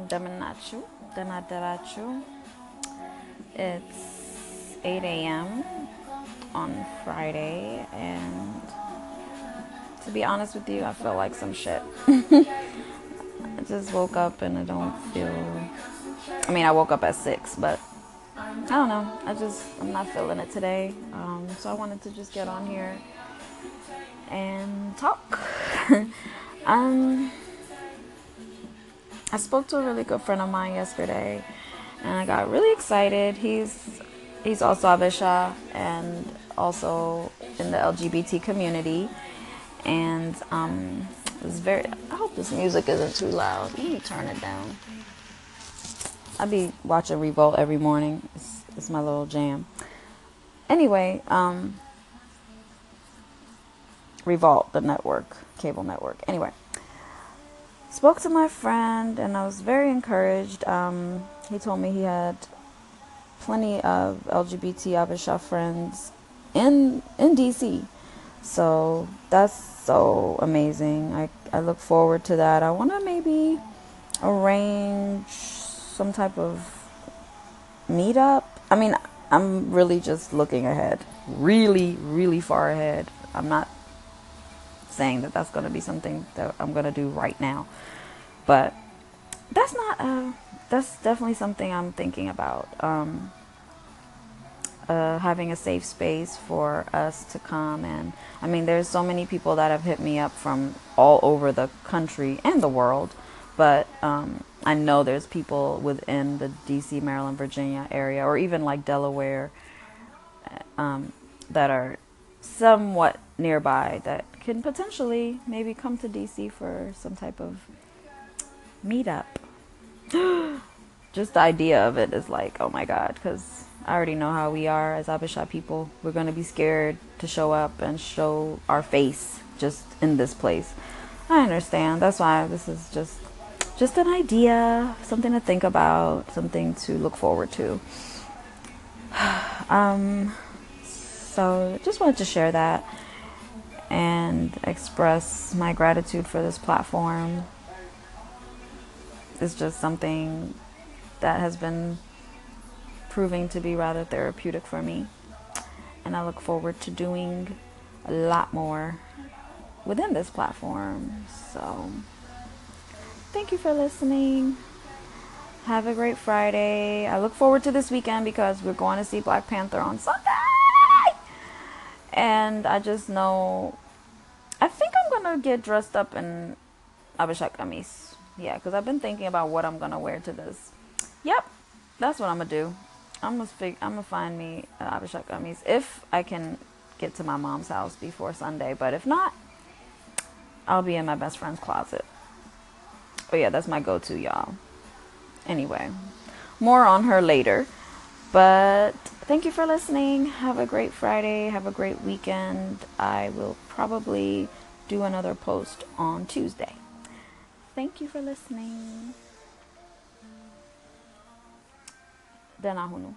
እንደምናችሁ ደህና አደራችሁ። It's 8 a.m. on Friday, and to be honest with you, I feel like some shit. I just woke up and I don't feel. I mean, I woke up at 6, but I don't know. I just, I'm not feeling it today. Um, so I wanted to just get on here and talk. um, I spoke to a really good friend of mine yesterday, and I got really excited. He's he's also Habesha and also in the LGBT community, and um, it's very. I hope this music isn't too loud. Let me turn it down. I be watching Revolt every morning. It's, it's my little jam. Anyway, um, Revolt, the network, cable network. Anyway spoke to my friend and I was very encouraged. Um, he told me he had plenty of LGBT Habesha friends in in DC. So that's so amazing. I, I look forward to that. I want to maybe arrange some type of meetup. I mean, I'm really just looking ahead. Really, really far ahead. I'm not saying that that's going to be something that I'm going to do right now. But that's not, uh, that's definitely something I'm thinking about. Um, uh, having a safe space for us to come and I mean there's so many people that have hit me up from all over the country and the world but um, I know there's people within the DC, Maryland, Virginia area or even like Delaware um, that are somewhat nearby that can potentially maybe come to DC for some type of meetup. Just the idea of it is like, oh my god, because I already know how we are as Habesha people. We're going to be scared to show up and show our face just in this place. I understand. That's why this is just just an idea, something to think about, something to look forward to. um so just wanted to share that and express my gratitude for this platform. It's just something that has been proving to be rather therapeutic for me. And I look forward to doing a lot more within this platform. So, thank you for listening. Have a great Friday. I look forward to this weekend because we're going to see Black Panther on Sunday. And I just know, I think I'm going to get dressed up in Habesha kemis. Yeah, because I've been thinking about what I'm going to wear to this. Yep, that's what I'm going to do. I'm gonna fig- gonna find me uh, Habesha kemis if I can get to my mom's house before Sunday. But if not, I'll be in my best friend's closet. But yeah, that's my go-to, y'all. Anyway, more on her later. But thank you for listening. Have a great Friday. Have a great weekend. I will probably do another post on Tuesday. Thank you for listening. Danahunu.